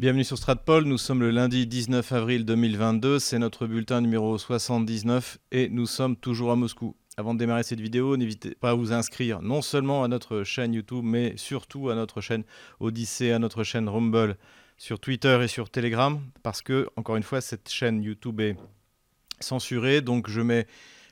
Bienvenue sur Stratpol, nous sommes le lundi 19 avril 2022, c'est notre bulletin numéro 79 et nous sommes toujours à Moscou. Avant de démarrer cette vidéo, n'hésitez pas à vous inscrire non seulement à notre chaîne YouTube, mais surtout à notre chaîne Odyssée, à notre chaîne Rumble, sur Twitter et sur Telegram, parce que, encore une fois, cette chaîne YouTube est censurée, donc je mets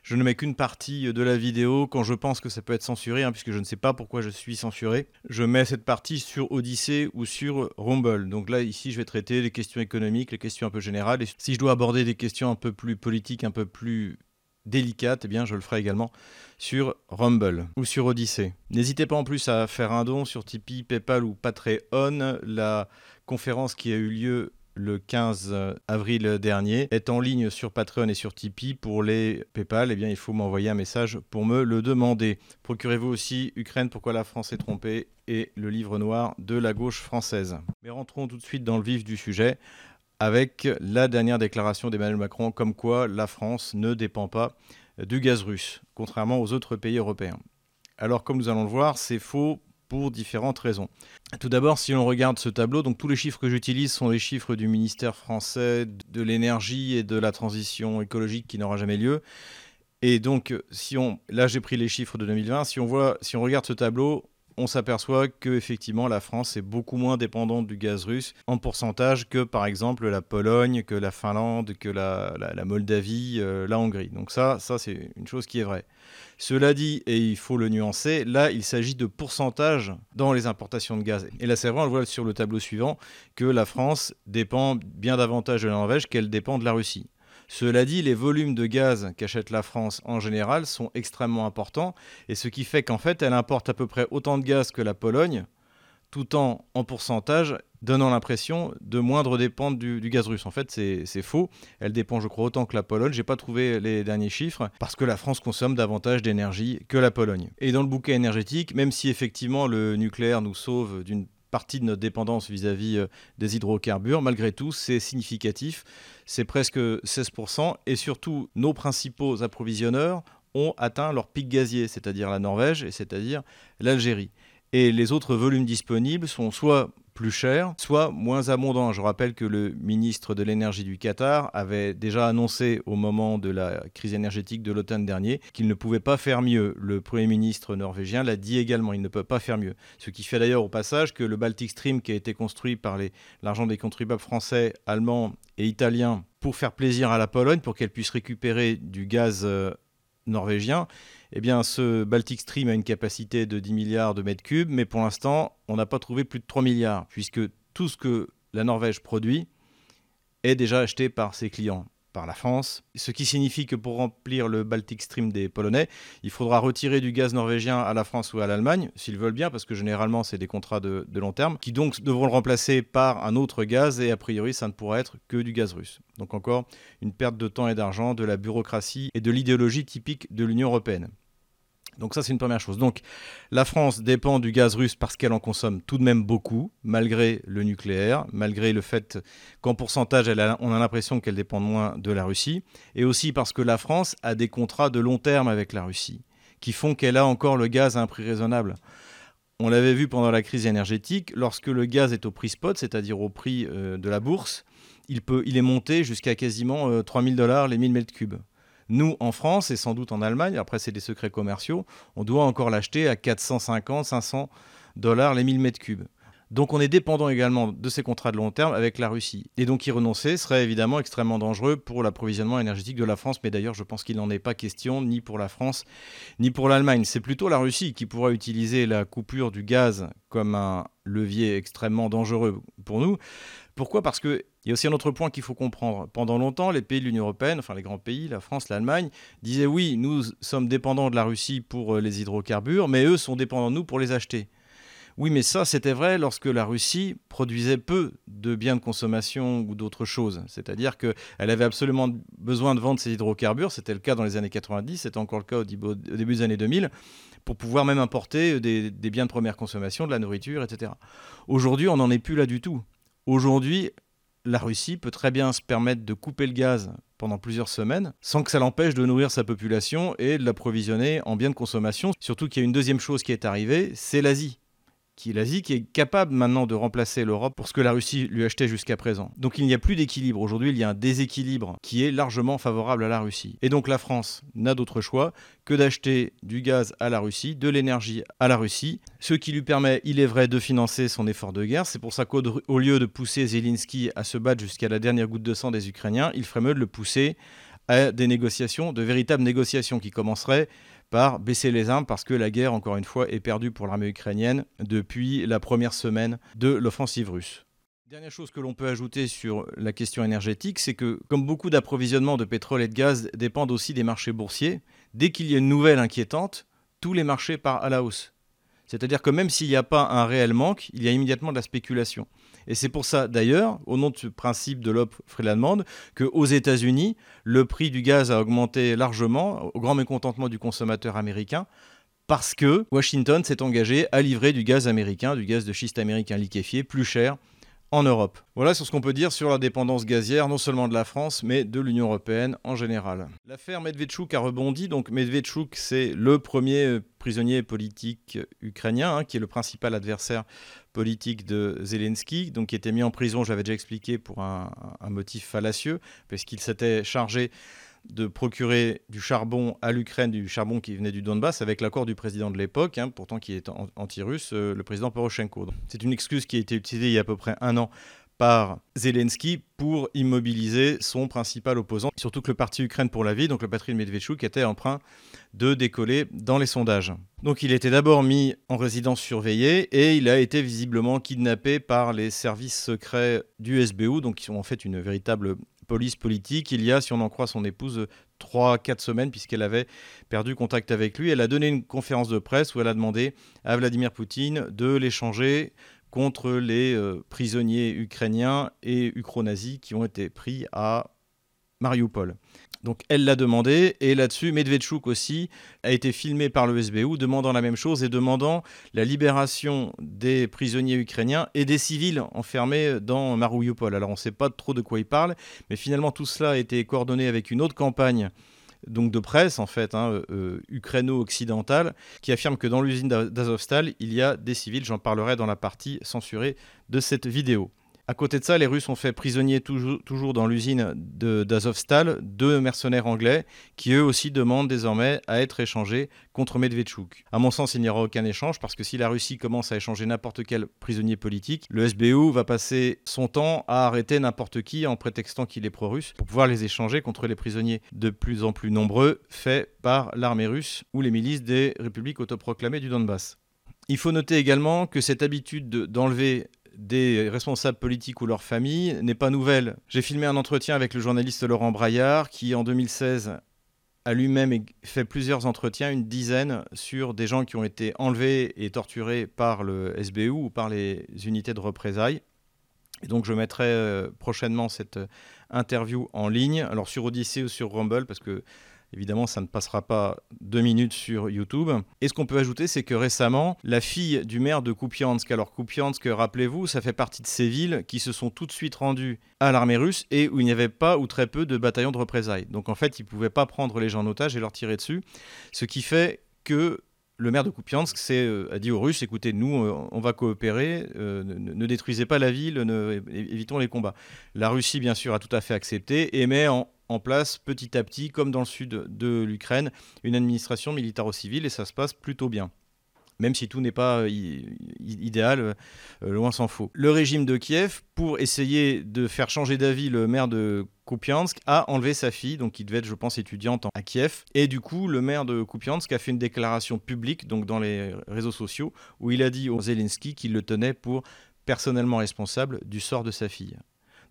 je ne mets qu'une partie de la vidéo quand je pense que ça peut être censuré, hein, puisque je ne sais pas pourquoi je suis censuré. Je mets cette partie sur Odyssey ou sur Rumble. Donc là, ici, je vais traiter les questions économiques, les questions un peu générales. Et si je dois aborder des questions un peu plus politiques, un peu plus délicates, eh bien, je le ferai également sur Rumble ou sur Odyssey. N'hésitez pas en plus à faire un don sur Tipeee, PayPal ou Patreon. La conférence qui a eu lieu le 15 avril dernier, est en ligne sur Patreon et sur Tipeee. Pour les PayPal, eh bien, il faut m'envoyer un message pour me le demander. Procurez-vous aussi Ukraine, pourquoi la France est trompée et le livre noir de la gauche française. Mais rentrons tout de suite dans le vif du sujet avec la dernière déclaration d'Emmanuel Macron comme quoi la France ne dépend pas du gaz russe, contrairement aux autres pays européens. Alors comme nous allons le voir, c'est faux pour différentes raisons. Tout d'abord, si on regarde ce tableau, donc tous les chiffres que j'utilise sont les chiffres du ministère français de l'énergie et de la transition écologique qui n'aura jamais lieu. Et donc, si on, là j'ai pris les chiffres de 2020, si on voit, si on regarde ce tableau, on s'aperçoit que effectivement la France est beaucoup moins dépendante du gaz russe en pourcentage que par exemple la Pologne, que la Finlande, que la, Moldavie, euh, la Hongrie. Donc ça, ça c'est une chose qui est vraie. Cela dit, et il faut le nuancer, là il s'agit de pourcentage dans les importations de gaz. Et là c'est vrai, on le voit sur le tableau suivant, que la France dépend bien davantage de la Norvège qu'elle dépend de la Russie. Cela dit, les volumes de gaz qu'achète la France en général sont extrêmement importants, et ce qui fait qu'en fait, elle importe à peu près autant de gaz que la Pologne, tout en, en pourcentage, donnant l'impression de moindre dépendre du, gaz russe. En fait, c'est faux. Elle dépend, je crois, autant que la Pologne. J'ai pas trouvé les derniers chiffres, parce que la France consomme davantage d'énergie que la Pologne. Et dans le bouquet énergétique, même si effectivement le nucléaire nous sauve d'une partie de notre dépendance vis-à-vis euh, des hydrocarbures. Malgré tout, c'est significatif. C'est presque 16%. Et surtout, nos principaux approvisionneurs ont atteint leur pic gazier, c'est-à-dire la Norvège et c'est-à-dire l'Algérie. Et les autres volumes disponibles sont soit plus cher, soit moins abondant. Je rappelle que le ministre de l'énergie du Qatar avait déjà annoncé au moment de la crise énergétique de l'automne dernier qu'il ne pouvait pas faire mieux. Le Premier ministre norvégien l'a dit également, il ne peut pas faire mieux. Ce qui fait d'ailleurs au passage que le Baltic Stream qui a été construit par l'argent des contribuables français, allemands et italiens pour faire plaisir à la Pologne, pour qu'elle puisse récupérer du gaz euh, norvégien, eh bien, ce Baltic Stream a une capacité de 10 milliards de mètres cubes, mais pour l'instant, on n'a pas trouvé plus de 3 milliards, puisque tout ce que la Norvège produit est déjà acheté par ses clients par la France, ce qui signifie que pour remplir le Baltic Stream des Polonais, il faudra retirer du gaz norvégien à la France ou à l'Allemagne, s'ils veulent bien, parce que généralement c'est des contrats de, long terme, qui donc devront le remplacer par un autre gaz, et a priori ça ne pourra être que du gaz russe. Donc encore une perte de temps et d'argent, de la bureaucratie et de l'idéologie typique de l'Union européenne. Donc ça, c'est une première chose. Donc la France dépend du gaz russe parce qu'elle en consomme tout de même beaucoup, malgré le nucléaire, malgré le fait qu'en pourcentage, on a l'impression qu'elle dépend moins de la Russie, et aussi parce que la France a des contrats de long terme avec la Russie, qui font qu'elle a encore le gaz à un prix raisonnable. On l'avait vu pendant la crise énergétique, lorsque le gaz est au prix spot, c'est-à-dire au prix euh, de la bourse, il, peut, il est monté jusqu'à quasiment 3000 euh, dollars les 1000 mètres cubes. Nous, en France et sans doute en Allemagne, après c'est des secrets commerciaux, on doit encore l'acheter à 450, 500 dollars les 1000 mètres cubes. Donc on est dépendant également de ces contrats de long terme avec la Russie. Et donc y renoncer serait évidemment extrêmement dangereux pour l'approvisionnement énergétique de la France, mais d'ailleurs je pense qu'il n'en est pas question ni pour la France ni pour l'Allemagne. C'est plutôt la Russie qui pourra utiliser la coupure du gaz comme un levier extrêmement dangereux pour nous. Pourquoi? Parce qu'il y a aussi un autre point qu'il faut comprendre. Pendant longtemps, les pays de l'Union européenne, enfin les grands pays, la France, l'Allemagne, disaient oui, nous sommes dépendants de la Russie pour euh, les hydrocarbures, mais eux sont dépendants de nous pour les acheter. Oui, mais ça, c'était vrai lorsque la Russie produisait peu de biens de consommation ou d'autres choses. C'est-à-dire qu'elle avait absolument besoin de vendre ses hydrocarbures. C'était le cas dans les années 90, c'était encore le cas au début des années 2000, pour pouvoir même importer des, des biens de première consommation, de la nourriture, etc. Aujourd'hui, on n'en est plus là du tout. Aujourd'hui, la Russie peut très bien se permettre de couper le gaz pendant plusieurs semaines sans que ça l'empêche de nourrir sa population et de l'approvisionner en biens de consommation. Surtout qu'il y a une deuxième chose qui est arrivée, c'est l'Asie qui est l'Asie, qui est capable maintenant de remplacer l'Europe pour ce que la Russie lui achetait jusqu'à présent. Donc il n'y a plus d'équilibre. Aujourd'hui, il y a un déséquilibre qui est largement favorable à la Russie. Et donc la France n'a d'autre choix que d'acheter du gaz à la Russie, de l'énergie à la Russie, ce qui lui permet, il est vrai, de financer son effort de guerre. C'est pour ça qu'au lieu de pousser Zelensky à se battre jusqu'à la dernière goutte de sang des Ukrainiens, il ferait mieux de le pousser à des négociations, de véritables négociations qui commenceraient par baisser les armes parce que la guerre, encore une fois, est perdue pour l'armée ukrainienne depuis la première semaine de l'offensive russe. Dernière chose que l'on peut ajouter sur la question énergétique, c'est que comme beaucoup d'approvisionnements de pétrole et de gaz dépendent aussi des marchés boursiers, dès qu'il y a une nouvelle inquiétante, tous les marchés partent à la hausse. C'est-à-dire que même s'il n'y a pas un réel manque, il y a immédiatement de la spéculation. Et c'est pour ça, d'ailleurs, au nom du principe de l'offre et la demande, qu'aux États-Unis, le prix du gaz a augmenté largement, au grand mécontentement du consommateur américain, parce que Washington s'est engagé à livrer du gaz américain, du gaz de schiste américain liquéfié, plus cher en Europe. Voilà sur ce qu'on peut dire sur la dépendance gazière, non seulement de la France, mais de l'Union européenne en général. L'affaire Medvedchuk a rebondi. Donc Medvedchuk, c'est le premier euh, prisonnier politique ukrainien, hein, qui est le principal adversaire politique de Zelensky, donc qui était mis en prison, j'avais déjà expliqué, pour un, motif fallacieux, parce qu'il s'était chargé de procurer du charbon à l'Ukraine, du charbon qui venait du Donbass, avec l'accord du président de l'époque, hein, pourtant qui est anti-russe, euh, le président Poroshenko. C'est une excuse qui a été utilisée il y a à peu près un an par Zelensky pour immobiliser son principal opposant. Surtout que le parti Ukraine pour la vie, donc le patrie de Medvedchuk, était train de décoller dans les sondages. Donc il était d'abord mis en résidence surveillée et il a été visiblement kidnappé par les services secrets du SBU, donc qui sont en fait une véritable police politique. Il y a, si on en croit son épouse, 3-4 semaines, puisqu'elle avait perdu contact avec lui. Elle a donné une conférence de presse où elle a demandé à Vladimir Poutine de l'échanger contre les euh, prisonniers ukrainiens et ukro-nazis qui ont été pris à Mariupol. Donc elle l'a demandé, et là-dessus, Medvedchuk aussi a été filmé par le SBU demandant la même chose et demandant la libération des prisonniers ukrainiens et des civils enfermés dans Mariupol. Alors on ne sait pas trop de quoi il parle, mais finalement tout cela a été coordonné avec une autre campagne donc de presse en fait, hein, euh, ukraino-occidentale, qui affirme que dans l'usine d'Azovstal, il y a des civils. J'en parlerai dans la partie censurée de cette vidéo. À côté de ça, les Russes ont fait prisonnier toujours, dans l'usine d'Azovstal deux mercenaires anglais qui eux aussi demandent désormais à être échangés contre Medvedchuk. À mon sens, il n'y aura aucun échange parce que si la Russie commence à échanger n'importe quel prisonnier politique, le SBU va passer son temps à arrêter n'importe qui en prétextant qu'il est pro-russe pour pouvoir les échanger contre les prisonniers de plus en plus nombreux faits par l'armée russe ou les milices des républiques autoproclamées du Donbass. Il faut noter également que cette habitude d'enlever des responsables politiques ou leurs familles n'est pas nouvelle. J'ai filmé un entretien avec le journaliste Laurent Braillard qui en 2016 a lui-même fait plusieurs entretiens, une dizaine, sur des gens qui ont été enlevés et torturés par le SBU ou par les unités de représailles. Et donc je mettrai euh, prochainement cette interview en ligne, alors sur Odyssey ou sur Rumble, parce que Évidemment, ça ne passera pas deux minutes sur YouTube. Et ce qu'on peut ajouter, c'est que récemment, la fille du maire de Kupiansk, alors Kupiansk, rappelez-vous, ça fait partie de ces villes qui se sont tout de suite rendues à l'armée russe et où il n'y avait pas ou très peu de bataillons de représailles. Donc en fait, ils ne pouvaient pas prendre les gens en otage et leur tirer dessus. Ce qui fait que le maire de Kupiansk euh, a dit aux Russes écoutez, nous, euh, on va coopérer, euh, ne, détruisez pas la ville, évitons les combats. La Russie, bien sûr, a tout à fait accepté et met en, en place petit à petit, comme dans le sud de l'Ukraine, une administration militaro-civile et ça se passe plutôt bien. Même si tout n'est pas euh, idéal, euh, loin s'en faut. Le régime de Kiev, pour essayer de faire changer d'avis le maire de Kupiansk, a enlevé sa fille, donc qui devait être, je pense, étudiante à Kiev. Et du coup, le maire de Kupiansk a fait une déclaration publique, donc dans les réseaux sociaux, où il a dit au Zelensky qu'il le tenait pour personnellement responsable du sort de sa fille.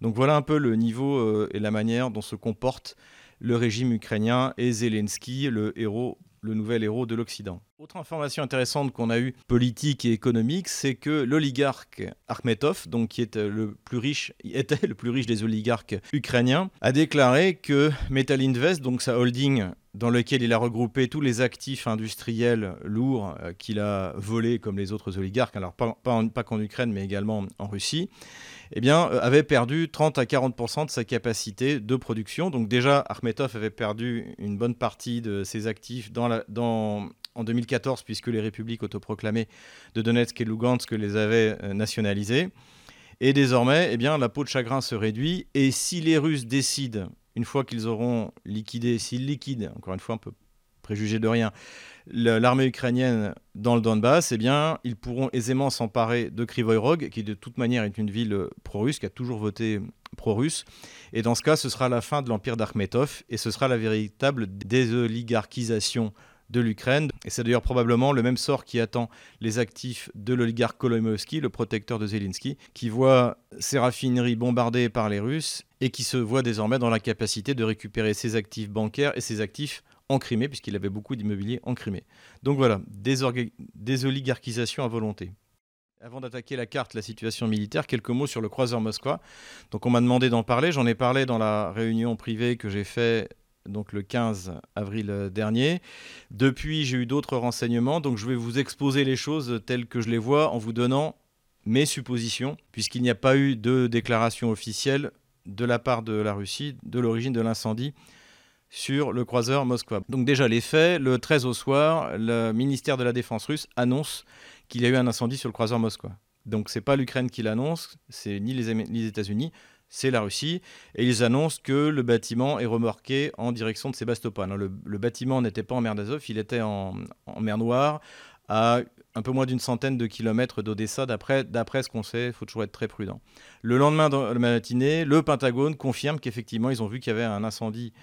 Donc voilà un peu le niveau euh, et la manière dont se comporte le régime ukrainien et Zelensky, le héros le nouvel héros de l'Occident. Autre information intéressante qu'on a eue, politique et économique, c'est que l'oligarque Akhmetov, donc qui est le plus riche, était le plus riche des oligarques ukrainiens, a déclaré que Metal Invest, donc sa holding dans lequel il a regroupé tous les actifs industriels lourds euh, qu'il a volés comme les autres oligarques, alors pas qu'en Ukraine mais également en Russie, eh bien, euh, avait perdu 30 à 40% de sa capacité de production. Donc déjà, Armetov avait perdu une bonne partie de ses actifs en 2014, puisque les républiques autoproclamées de Donetsk et Lugansk les avaient euh, nationalisées. Et désormais, eh bien, la peau de chagrin se réduit. Et si les Russes décident, une fois qu'ils auront liquidé, s'ils liquident, encore une fois, on peut préjuger de rien, l'armée ukrainienne dans le Donbass, eh bien, ils pourront aisément s'emparer de Krivoy Rog, qui de toute manière est une ville pro-russe, qui a toujours voté pro-russe. Et dans ce cas, ce sera la fin de l'empire d'Akhmetov et ce sera la véritable désoligarchisation de l'Ukraine. Et c'est d'ailleurs probablement le même sort qui attend les actifs de l'oligarque Kolomoïski, le protecteur de Zelensky, qui voit ses raffineries bombardées par les Russes et qui se voit désormais dans la capacité de récupérer ses actifs bancaires et ses actifs en Crimée, puisqu'il avait beaucoup d'immobilier en Crimée. Donc voilà, désoligarchisation à volonté. Avant d'attaquer la carte, la situation militaire, quelques mots sur le croiseur Moskva. Donc on m'a demandé d'en parler, j'en ai parlé dans la réunion privée que j'ai fait donc le 15 avril dernier. Depuis, j'ai eu d'autres renseignements, donc je vais vous exposer les choses telles que je les vois en vous donnant mes suppositions, puisqu'il n'y a pas eu de déclaration officielle de la part de la Russie de l'origine de l'incendie sur le croiseur Moskva. Donc déjà les faits, le 13 au soir, le ministère de la Défense russe annonce qu'il y a eu un incendie sur le croiseur Moskva. Donc c'est pas l'Ukraine qui l'annonce, c'est ni les, États-Unis, c'est la Russie, et ils annoncent que le bâtiment est remorqué en direction de Sébastopol. Le, le bâtiment n'était pas en mer d'Azov, il était en, mer Noire, à un peu moins d'une centaine de kilomètres d'Odessa, d'après ce qu'on sait, il faut toujours être très prudent. Le lendemain de la matinée, le Pentagone confirme qu'effectivement, ils ont vu qu'il y avait un incendie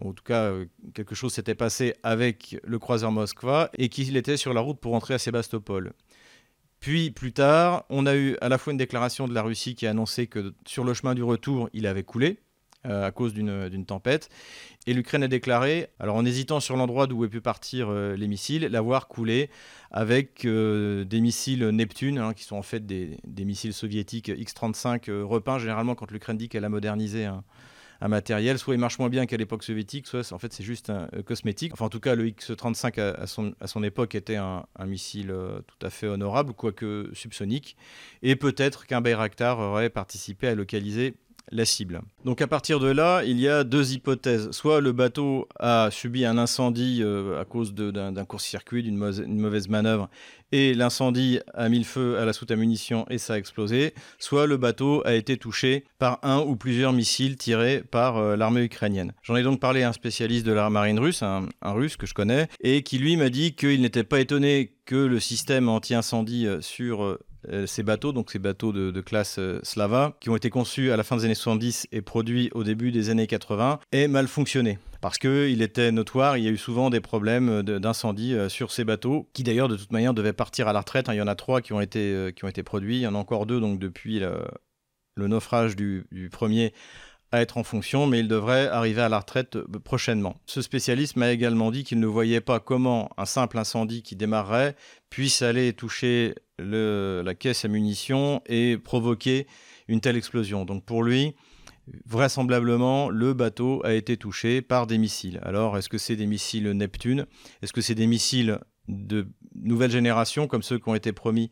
en tout cas euh, quelque chose s'était passé avec le croiseur Moskva et qu'il était sur la route pour rentrer à Sébastopol. Puis plus tard, on a eu à la fois une déclaration de la Russie qui a annoncé que sur le chemin du retour, il avait coulé euh, à cause d'une tempête. Et l'Ukraine a déclaré, alors en hésitant sur l'endroit d'où aient pu partir euh, les missiles, l'avoir coulé avec des missiles Neptune, hein, qui sont en fait des, missiles soviétiques X-35 repeints. Généralement, quand l'Ukraine dit qu'elle a modernisé un, un matériel, soit il marche moins bien qu'à l'époque soviétique, soit en fait c'est juste un euh, cosmétique. Enfin en tout cas le X-35 à, son, à son époque était un, missile euh, tout à fait honorable, quoique subsonique, et peut-être qu'un Bayraktar aurait participé à localiser la cible. Donc à partir de là, il y a deux hypothèses. Soit le bateau a subi un incendie euh, à cause d'un court-circuit, d'une mauvaise manœuvre, et l'incendie a mis le feu à la soute à munitions et ça a explosé. Soit le bateau a été touché par un ou plusieurs missiles tirés par euh, l'armée ukrainienne. J'en ai donc parlé à un spécialiste de la marine russe, un, russe que je connais, et qui lui m'a dit qu'il n'était pas étonné que le système anti-incendie euh, sur euh, ces bateaux, donc ces bateaux de, classe euh, Slava, qui ont été conçus à la fin des années 70 et produits au début des années 80, aient mal fonctionné. Parce qu'il était notoire, il y a eu souvent des problèmes d'incendie euh, sur ces bateaux, qui d'ailleurs de toute manière devaient partir à la retraite. Hein. Il y en a trois qui ont été, qui ont été produits, il y en a encore deux donc depuis le, naufrage du, premier à être en fonction, mais il devrait arriver à la retraite prochainement. Ce spécialiste m'a également dit qu'il ne voyait pas comment un simple incendie qui démarrerait puisse aller toucher la caisse à munitions et provoquer une telle explosion. Donc pour lui, vraisemblablement, le bateau a été touché par des missiles. Alors, est-ce que c'est des missiles Neptune? Est-ce que c'est des missiles de nouvelle génération, comme ceux qui ont été promis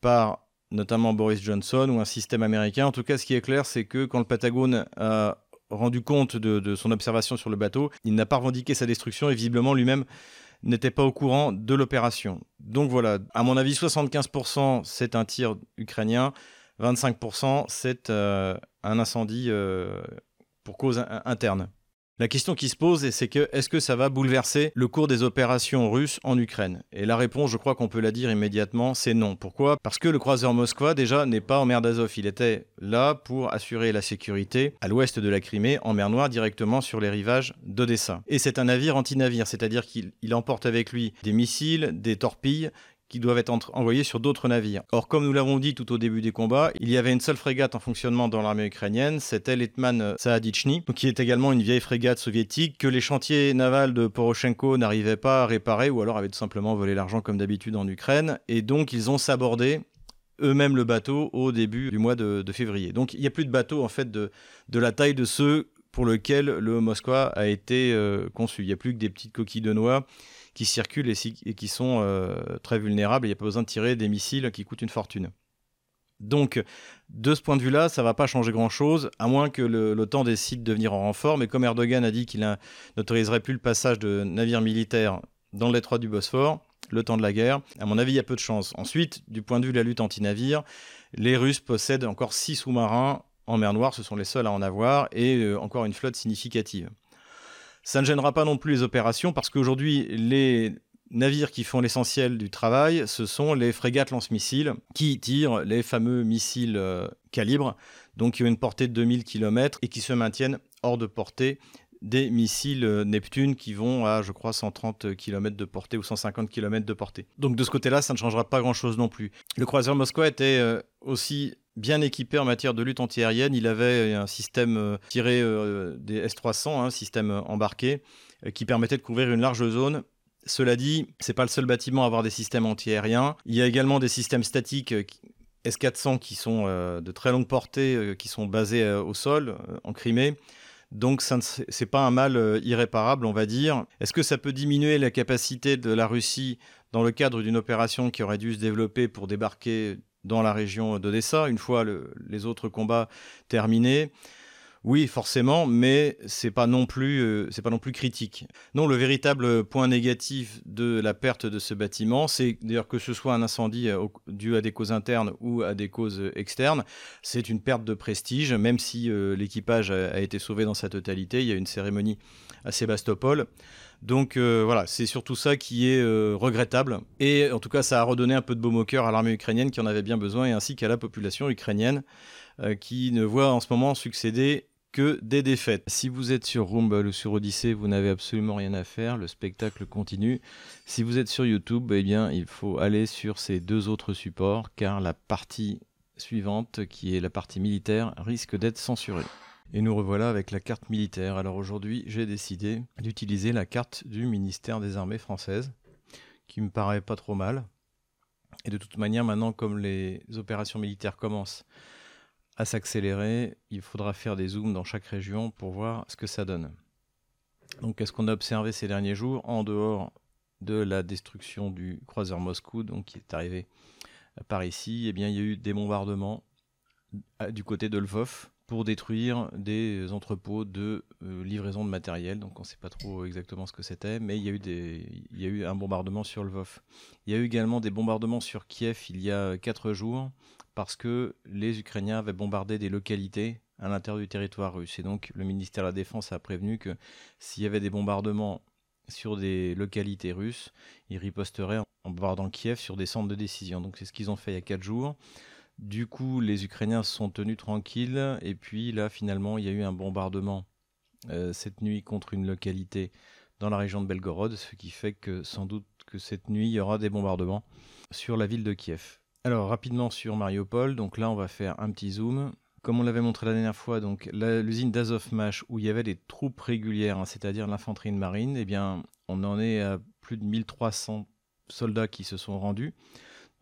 par notamment Boris Johnson ou un système américain? En tout cas, ce qui est clair, c'est que quand le Patagone a rendu compte de, son observation sur le bateau, il n'a pas revendiqué sa destruction et visiblement lui-même n'était pas au courant de l'opération. Donc voilà, à mon avis, 75% c'est un tir ukrainien, 25% c'est euh, un incendie euh, pour cause interne. La question qui se pose, c'est que est-ce que ça va bouleverser le cours des opérations russes en Ukraine? Et la réponse, je crois qu'on peut la dire immédiatement, c'est non. Pourquoi? Parce que le croiseur Moskva, déjà, n'est pas en mer d'Azov. Il était là pour assurer la sécurité à l'ouest de la Crimée, en mer Noire, directement sur les rivages d'Odessa. Et c'est un navire anti-navire, c'est-à-dire qu'il emporte avec lui des missiles, des torpilles qui doivent être envoyés sur d'autres navires. Or, comme nous l'avons dit tout au début des combats, il y avait une seule frégate en fonctionnement dans l'armée ukrainienne, c'était l'Etman Saadichny, qui est également une vieille frégate soviétique que les chantiers navals de Poroshenko n'arrivaient pas à réparer ou alors avaient tout simplement volé l'argent comme d'habitude en Ukraine. Et donc, ils ont sabordé eux-mêmes le bateau au début du mois de, février. Donc, il n'y a plus de bateaux en fait de, la taille de ceux pour lesquels le Moskva a été euh, conçu. Il n'y a plus que des petites coquilles de noix qui circulent et, qui sont euh, très vulnérables. Il n'y a pas besoin de tirer des missiles qui coûtent une fortune. Donc, de ce point de vue-là, ça ne va pas changer grand-chose, à moins que l'OTAN décide de venir en renfort. Mais comme Erdogan a dit qu'il n'autoriserait plus le passage de navires militaires dans le détroit du Bosphore, le temps de la guerre. À mon avis, il y a peu de chance. Ensuite, du point de vue de la lutte anti-navire, les Russes possèdent encore six sous-marins en mer Noire, ce sont les seuls à en avoir, et euh, encore une flotte significative. Ça ne gênera pas non plus les opérations parce qu'aujourd'hui, les navires qui font l'essentiel du travail, ce sont les frégates lance-missiles qui tirent les fameux missiles euh, calibre, donc qui ont une portée de 2000 km et qui se maintiennent hors de portée des missiles euh, Neptune qui vont à, je crois, 130 km de portée ou 150 km de portée. Donc de ce côté-là, ça ne changera pas grand-chose non plus. Le croiseur Moskva était aussi bien équipé en matière de lutte antiaérienne. Il avait un système euh, tiré euh, des S-300, un système embarqué, euh, qui permettait de couvrir une large zone. Cela dit, c'est pas le seul bâtiment à avoir des systèmes antiaériens. Il y a également des systèmes statiques S-400 qui sont de très longue portée, qui sont basés au sol, en Crimée. Donc ce n'est pas un mal irréparable, on va dire. Est-ce que ça peut diminuer la capacité de la Russie dans le cadre d'une opération qui aurait dû se développer pour débarquer dans la région d'Odessa, une fois les autres combats terminés? Oui, forcément, mais c'est pas non plus euh, c'est pas non plus critique. Non, le véritable point négatif de la perte de ce bâtiment, c'est d'ailleurs que ce soit un incendie euh, dû à des causes internes ou à des causes externes, c'est une perte de prestige. Même si euh, l'équipage a, été sauvé dans sa totalité, il y a une cérémonie à Sébastopol. Donc euh, voilà, c'est surtout ça qui est euh, regrettable. Et en tout cas, ça a redonné un peu de baume au cœur à l'armée ukrainienne qui en avait bien besoin, et ainsi qu'à la population ukrainienne euh, qui ne voit en ce moment succéder des défaites. Si vous êtes sur Rumble ou sur Odyssey, vous n'avez absolument rien à faire, le spectacle continue. Si vous êtes sur YouTube, eh bien, il faut aller sur ces deux autres supports, car la partie suivante, qui est la partie militaire, risque d'être censurée. Et nous revoilà avec la carte militaire. Alors aujourd'hui, j'ai décidé d'utiliser la carte du ministère des Armées françaises, qui me paraît pas trop mal. Et de toute manière, maintenant, comme les opérations militaires commencent à s'accélérer, il faudra faire des zooms dans chaque région pour voir ce que ça donne. Donc, qu'est-ce qu'on a observé ces derniers jours en dehors de la destruction du croiseur Moscou, donc qui est arrivé par ici? Eh bien, il y a eu des bombardements du côté de Lvov, pour détruire des entrepôts de euh, livraison de matériel. Donc on ne sait pas trop exactement ce que c'était, mais il y, a eu des, il y a eu un bombardement sur Lvov. Il y a eu également des bombardements sur Kiev il y a quatre jours parce que les Ukrainiens avaient bombardé des localités à l'intérieur du territoire russe. Et donc le ministère de la Défense a prévenu que s'il y avait des bombardements sur des localités russes, ils riposteraient en bombardant Kiev sur des centres de décision. Donc c'est ce qu'ils ont fait il y a quatre jours. Du coup, les Ukrainiens se sont tenus tranquilles. Et puis là, finalement, il y a eu un bombardement euh, cette nuit contre une localité dans la région de Belgorod, ce qui fait que sans doute que cette nuit, il y aura des bombardements sur la ville de Kiev. Alors, rapidement sur Mariupol. Donc là, on va faire un petit zoom. Comme on l'avait montré la dernière fois, donc l'usine d'Azovmash, où il y avait des troupes régulières, hein, c'est-à-dire l'infanterie de marine, eh bien, on en est à plus de 1300 soldats qui se sont rendus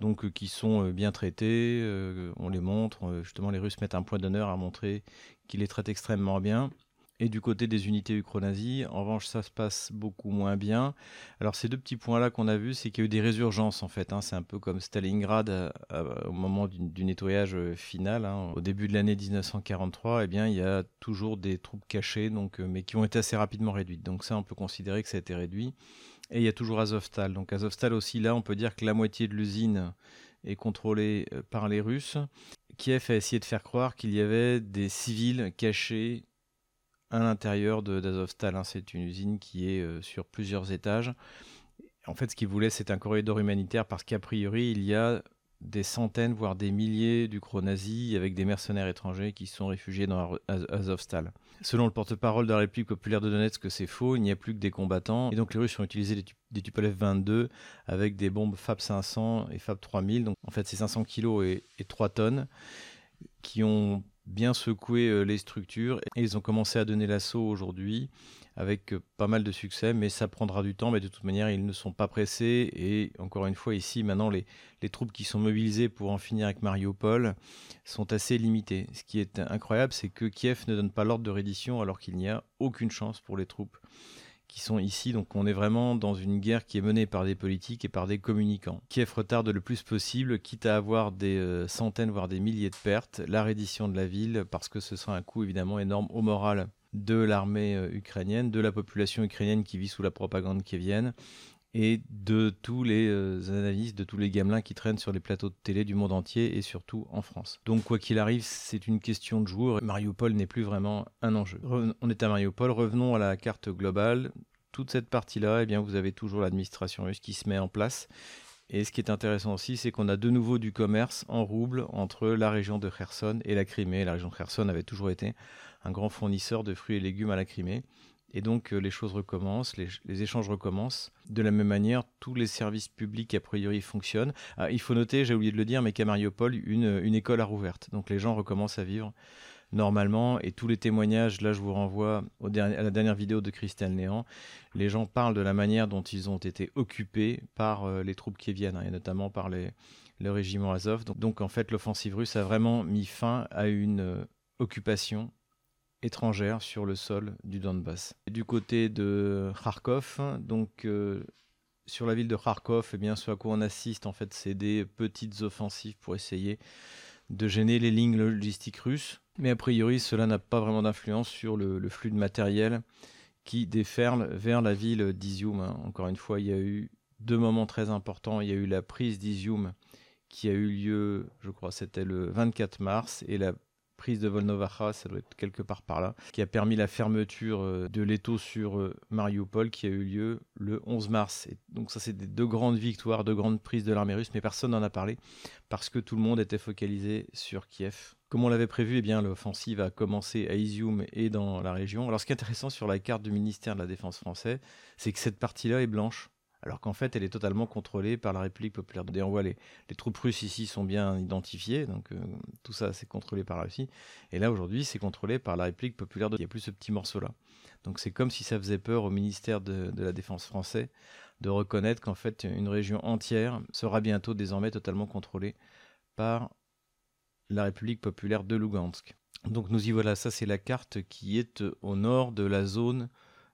donc euh, qui sont euh, bien traités. Euh, on les montre. justement, les Russes mettent un point d'honneur à montrer qu'ils les traitent extrêmement bien. Et du côté des unités ukro-nazis, en revanche, ça se passe beaucoup moins bien. Alors, ces deux petits points-là qu'on a vus, c'est qu'il y a eu des résurgences, en fait. Hein. C'est un peu comme Stalingrad au moment du, nettoyage final. Hein. Au début de l'année 1943, eh bien, il y a toujours des troupes cachées, donc, mais qui ont été assez rapidement réduites. Donc ça, on peut considérer que ça a été réduit. Et il y a toujours Azovstal. Donc Azovstal aussi, là, on peut dire que la moitié de l'usine est contrôlée euh, par les Russes. Kiev a essayé de faire croire qu'il y avait des civils cachés à l'intérieur d'Azovstal. Hein. C'est une usine qui est euh, sur plusieurs étages. En fait, ce qu'il voulait, c'est un corridor humanitaire parce qu'a priori, il y a des centaines, voire des milliers d'Ukro-nazis avec des mercenaires étrangers qui sont réfugiés dans Azovstal. Selon le porte-parole de la République populaire de Donetsk, c'est faux, il n'y a plus que des combattants. Et donc les Russes ont utilisé des, Tupolev 22 avec des bombes FAB 500 et FAB 3000. Donc en fait, c'est 500 kg et, et 3 tonnes qui ont bien secoué euh, les structures et ils ont commencé à donner l'assaut aujourd'hui avec euh, pas mal de succès, mais ça prendra du temps. Mais de toute manière, ils ne sont pas pressés. Et encore une fois, ici, maintenant, les, les troupes qui sont mobilisées pour en finir avec Mariupol sont assez limitées. Ce qui est incroyable, c'est que Kiev ne donne pas l'ordre de reddition alors qu'il n'y a aucune chance pour les troupes qui sont ici. Donc on est vraiment dans une guerre qui est menée par des politiques et par des communicants. Kiev retarde le plus possible, quitte à avoir des euh, centaines, voire des milliers de pertes, la reddition de la ville, parce que ce sera un coût évidemment énorme au moral de l'armée euh, ukrainienne, de la population ukrainienne qui vit sous la propagande kievienne, et de tous les euh, analystes, de tous les gamelins qui traînent sur les plateaux de télé du monde entier et surtout en France. Donc quoi qu'il arrive, c'est une question de jour. Mariupol n'est plus vraiment un enjeu. on est à Mariupol, revenons à la carte globale. Toute cette partie-là, eh bien, vous avez toujours l'administration russe qui se met en place. Et ce qui est intéressant aussi, c'est qu'on a de nouveau du commerce en rouble entre la région de Kherson et la Crimée. La région de Kherson avait toujours été un grand fournisseur de fruits et légumes à la Crimée. Et donc euh, les choses recommencent, les, échanges recommencent. De la même manière, tous les services publics a priori fonctionnent. Ah, il faut noter, j'ai oublié de le dire, mais qu'à Mariupol, une, une école a rouverte. Donc les gens recommencent à vivre normalement. Et tous les témoignages, là je vous renvoie à la dernière vidéo de Christelle Néant, les gens parlent de la manière dont ils ont été occupés par euh, les troupes qui viennent, hein, et notamment par les, le régiment Azov. Donc, en fait l'offensive russe a vraiment mis fin à une euh, occupation sur le sol du Donbass. du côté de Kharkov, donc euh, sur la ville de Kharkov, eh bien, ce à quoi on assiste, en fait, c'est des petites offensives pour essayer de gêner les lignes logistiques russes. Mais a priori, cela n'a pas vraiment d'influence sur le, flux de matériel qui déferle vers la ville d'Izium. Hein. Encore une fois, il y a eu deux moments très importants. Il y a eu la prise d'Izium qui a eu lieu, je crois, c'était le 24 mars, et la prise de Volnovacha, ça doit être quelque part par là, qui a permis la fermeture euh, de l'étau sur euh, Mariupol qui a eu lieu le 11 mars. Et donc ça, c'est deux grandes victoires, deux grandes prises de l'armée russe, mais personne n'en a parlé parce que tout le monde était focalisé sur Kiev. Comme on l'avait prévu, eh l'offensive a commencé à Izium et dans la région. Alors ce qui est intéressant sur la carte du ministère de la Défense français, c'est que cette partie-là est blanche alors qu'en fait elle est totalement contrôlée par la République populaire. Et on voit les, troupes russes ici sont bien identifiées, donc euh, tout ça c'est contrôlé par la Russie. Et là aujourd'hui c'est contrôlé par la République populaire de... Il n'y a plus ce petit morceau-là. Donc c'est comme si ça faisait peur au ministère de, la Défense français de reconnaître qu'en fait une région entière sera bientôt désormais totalement contrôlée par la République populaire de Lugansk. Donc nous y voilà, ça c'est la carte qui est au nord de la zone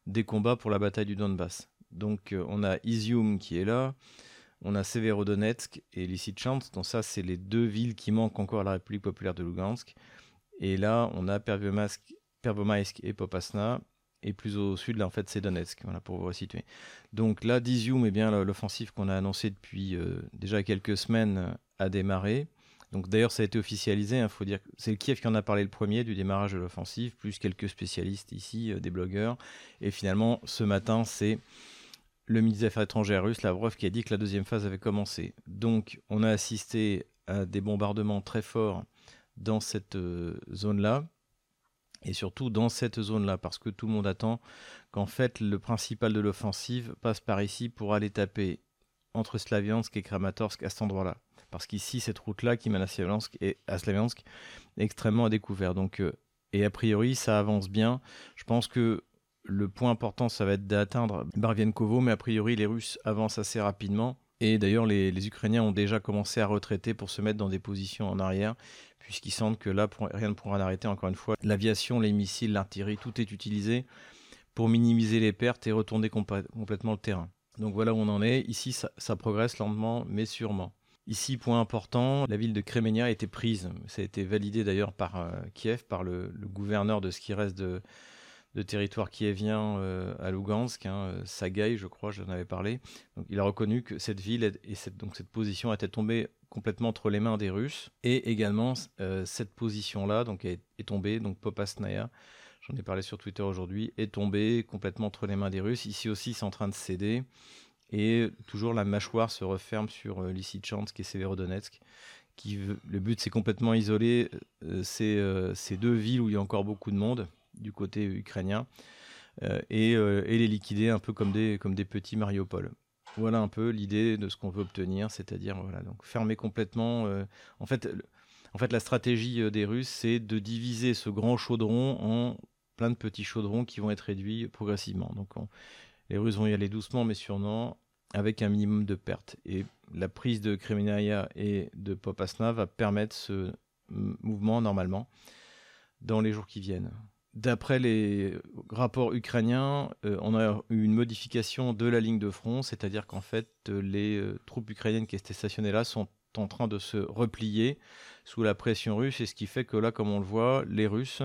des combats pour la bataille du Donbass. Donc euh, on a Izium qui est là, on a Severodonetsk et Lysychansk. Donc ça, c'est les deux villes qui manquent encore à la République populaire de Lugansk. Et là, on a Pervomaïsk et Popasna. Et plus au sud, là, en fait, c'est Donetsk, voilà, pour vous resituer. Donc là, d'Izium, eh bien, l'offensive qu'on a annoncée depuis euh, déjà quelques semaines a démarré. Donc d'ailleurs, ça a été officialisé. Il hein, faut dire c'est le Kiev qui en a parlé le premier du démarrage de l'offensive, plus quelques spécialistes ici, euh, des blogueurs. Et finalement, ce matin, c'est le ministre des Affaires étrangères russe, Lavrov, qui a dit que la deuxième phase avait commencé. Donc, on a assisté à des bombardements très forts dans cette euh, zone-là, et surtout dans cette zone-là, parce que tout le monde attend qu'en fait le principal de l'offensive passe par ici pour aller taper entre Slaviansk et Kramatorsk à cet endroit-là parce qu'ici, cette route-là qui mène à Slaviansk, est, à Slaviansk, extrêmement à découvert. Donc, euh, et a priori, ça avance bien. Je pense que le point important, ça va être d'atteindre Barvienkovo, mais a priori, les Russes avancent assez rapidement. Et d'ailleurs, les, Ukrainiens ont déjà commencé à retraiter pour se mettre dans des positions en arrière, puisqu'ils sentent que là, rien ne pourra l'arrêter. Encore une fois, l'aviation, les missiles, l'artillerie, tout est utilisé pour minimiser les pertes et retourner complètement le terrain. Donc voilà où on en est. Ici, ça progresse lentement, mais sûrement. Ici, point important, la ville de Kremenia a été prise. Ça a été validé d'ailleurs par euh, Kiev, par le, gouverneur de ce qui reste de, territoire kievien euh, à Lugansk, hein, Sagaï, je crois, j'en avais parlé. Il a reconnu que cette ville et cette, donc, cette position était tombée complètement entre les mains des Russes. Et également, euh, cette position-là donc, est, tombée, donc Popasnaya, j'en ai parlé sur Twitter aujourd'hui, est tombée complètement entre les mains des Russes. Ici aussi, c'est en train de céder. Et toujours la mâchoire se referme sur euh, Lysychansk et Severodonetsk. Qui, le but, c'est complètement isoler euh, euh, ces, deux villes où il y a encore beaucoup de monde du côté ukrainien et, les liquider un peu comme des, petits Mariupol. Voilà un peu l'idée de ce qu'on veut obtenir, c'est-à-dire voilà, donc fermer complètement. en, fait, en fait, la stratégie des Russes, c'est de diviser ce grand chaudron en plein de petits chaudrons qui vont être réduits progressivement. Les Russes vont y aller doucement mais sûrement, avec un minimum de pertes. Et la prise de Kremenaya et de Popasna va permettre ce mouvement normalement dans les jours qui viennent. D'après les rapports ukrainiens, euh, on a eu une modification de la ligne de front, c'est-à-dire qu'en fait, les euh, troupes ukrainiennes qui étaient stationnées là sont en train de se replier sous la pression russe, et ce qui fait que là, comme on le voit, les Russes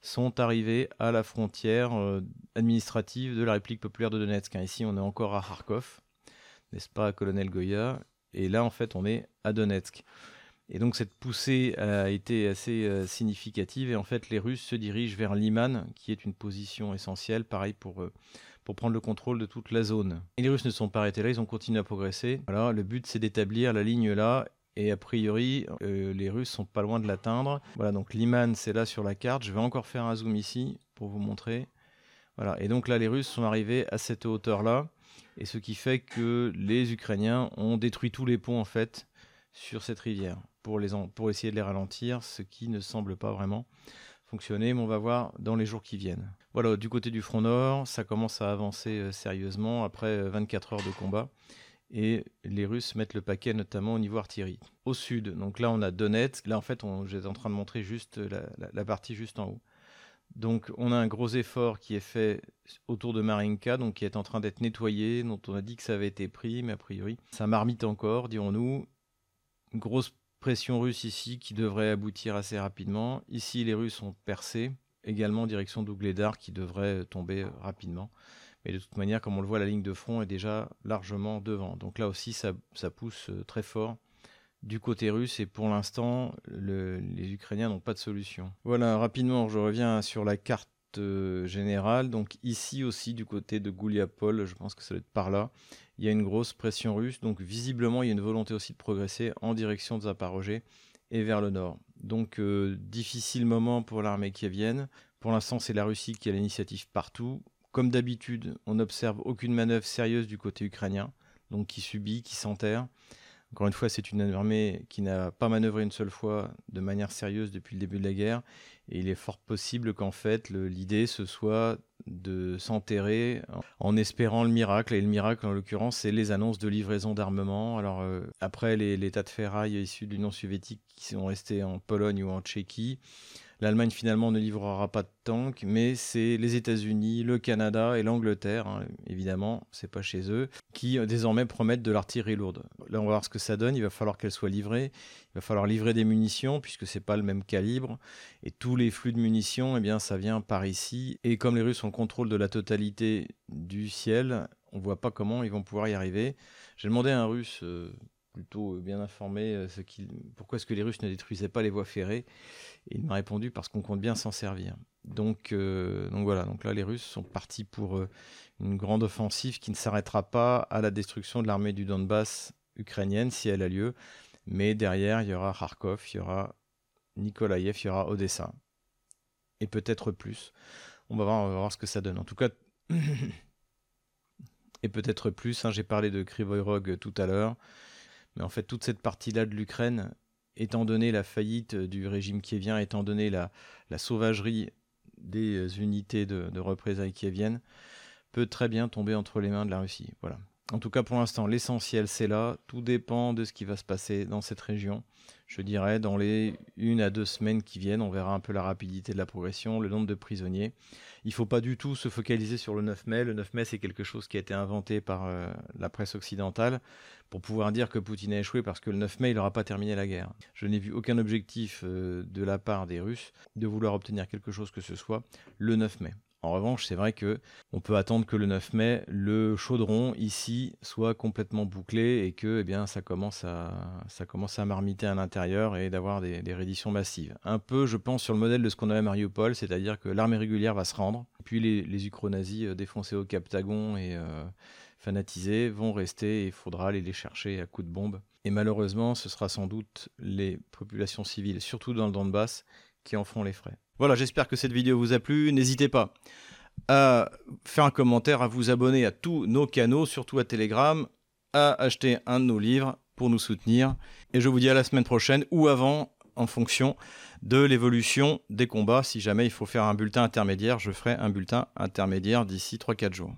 sont arrivés à la frontière euh, administrative de la République populaire de Donetsk. Ici, on est encore à Kharkov. n'est-ce pas, colonel Goya? Et là, en fait, on est à Donetsk. Et donc cette poussée a été assez euh, significative et en fait les Russes se dirigent vers Liman, qui est une position essentielle, pareil pour, euh, pour prendre le contrôle de toute la zone. Et les Russes ne sont pas arrêtés là, ils ont continué à progresser. Voilà, le but c'est d'établir la ligne là et a priori, euh, les Russes sont pas loin de l'atteindre. Voilà, donc Liman, c'est là sur la carte. Je vais encore faire un zoom ici pour vous montrer. Voilà, et donc là, les Russes sont arrivés à cette hauteur-là, et ce qui fait que les Ukrainiens ont détruit tous les ponts en fait sur cette rivière pour, essayer de les ralentir, ce qui ne semble pas vraiment fonctionner, mais on va voir dans les jours qui viennent. Voilà, du côté du front nord, ça commence à avancer euh, sérieusement après 24 euh, heures de combat et les Russes mettent le paquet notamment au niveau artillerie. Au sud, donc là on a Donetsk, là en fait j'étais en train de montrer juste la, partie juste en haut. Donc on a un gros effort qui est fait autour de Marinka, donc qui est en train d'être nettoyé, dont on a dit que ça avait été pris, mais a priori ça marmite encore, dirons-nous. Grosse pression russe ici qui devrait aboutir assez rapidement. Ici les Russes ont percé, également en direction d'Ougledar qui devrait tomber rapidement. Mais de toute manière, comme on le voit, la ligne de front est déjà largement devant. Donc là aussi, ça, pousse euh, très fort du côté russe et pour l'instant, les Ukrainiens n'ont pas de solution. Voilà, rapidement, je reviens sur la carte euh, générale. Donc ici aussi, du côté de Gouliapol, je pense que ça doit être par là, il y a une grosse pression russe. Donc visiblement, il y a une volonté aussi de progresser en direction de Zaporozhye et vers le nord. Donc euh, difficile moment pour l'armée qui vienne. Pour l'instant, c'est la Russie qui a l'initiative partout. Comme d'habitude, on n'observe aucune manœuvre sérieuse du côté ukrainien, donc qui subit, qui s'enterre. Encore une fois, c'est une armée qui n'a pas manœuvré une seule fois de manière sérieuse depuis le début de la guerre. Et il est fort possible qu'en fait, l'idée, ce soit de s'enterrer en espérant le miracle. Et le miracle, en l'occurrence, c'est les annonces de livraison d'armement. Alors, euh, après les, tas de ferraille issus de l'Union soviétique qui sont restés en Pologne ou en Tchéquie, L'Allemagne finalement ne livrera pas de tanks, mais c'est les États-Unis, le Canada et l'Angleterre, hein, évidemment, c'est pas chez eux, qui euh, désormais promettent de l'artillerie lourde. Là, on va voir ce que ça donne. Il va falloir qu'elle soit livrée. Il va falloir livrer des munitions puisque c'est pas le même calibre et tous les flux de munitions, eh bien, ça vient par ici. Et comme les Russes ont le contrôle de la totalité du ciel, on voit pas comment ils vont pouvoir y arriver. J'ai demandé à un Russe. Euh, plutôt euh, bien informé euh, pourquoi est-ce que les Russes ne détruisaient pas les voies ferrées? Et il m'a répondu parce qu'on compte bien s'en servir. Donc, euh, donc voilà, les Russes sont partis pour une grande offensive qui ne s'arrêtera pas à la destruction de l'armée du Donbass ukrainienne si elle a lieu. Mais derrière, il y aura Kharkov, il y aura Nikolaïev, il y aura Odessa. Et peut-être plus. On va, voir, on va voir ce que ça donne. En tout cas, et peut-être plus. Hein, j'ai parlé de Krivoyrog tout à l'heure. Mais en fait, toute cette partie-là de l'Ukraine, étant donné la faillite du régime qui vient, étant donné la, sauvagerie des unités de, représailles viennent, peut très bien tomber entre les mains de la Russie. Voilà. En tout cas, pour l'instant, l'essentiel, c'est là. Tout dépend de ce qui va se passer dans cette région. Je dirais, dans les une à deux semaines qui viennent, on verra un peu la rapidité de la progression, le nombre de prisonniers. Il ne faut pas du tout se focaliser sur le 9 mai. Le 9 mai, c'est quelque chose qui a été inventé par euh, la presse occidentale pour pouvoir dire que Poutine a échoué parce que le 9 mai, il n'aura pas terminé la guerre. Je n'ai vu aucun objectif euh, de la part des Russes de vouloir obtenir quelque chose que ce soit le 9 mai. En revanche, c'est vrai que on peut attendre que le 9 mai, le chaudron ici soit complètement bouclé et que eh bien, ça, commence à, ça commence à marmiter à l'intérieur et d'avoir des, redditions massives. Un peu, je pense, sur le modèle de ce qu'on avait à Mariupol, c'est-à-dire que l'armée régulière va se rendre, puis les, les euh, défoncés au Captagon et euh, fanatisés vont rester et il faudra aller les chercher à coups de bombe. Et malheureusement, ce sera sans doute les populations civiles, surtout dans le Donbass, qui en feront les frais. Voilà, j'espère que cette vidéo vous a plu. N'hésitez pas à faire un commentaire, à vous abonner à tous nos canaux, surtout à Telegram, à acheter un de nos livres pour nous soutenir. Et je vous dis à la semaine prochaine ou avant, en fonction de l'évolution des combats. Si jamais il faut faire un bulletin intermédiaire, je ferai un bulletin intermédiaire d'ici 3-4 jours.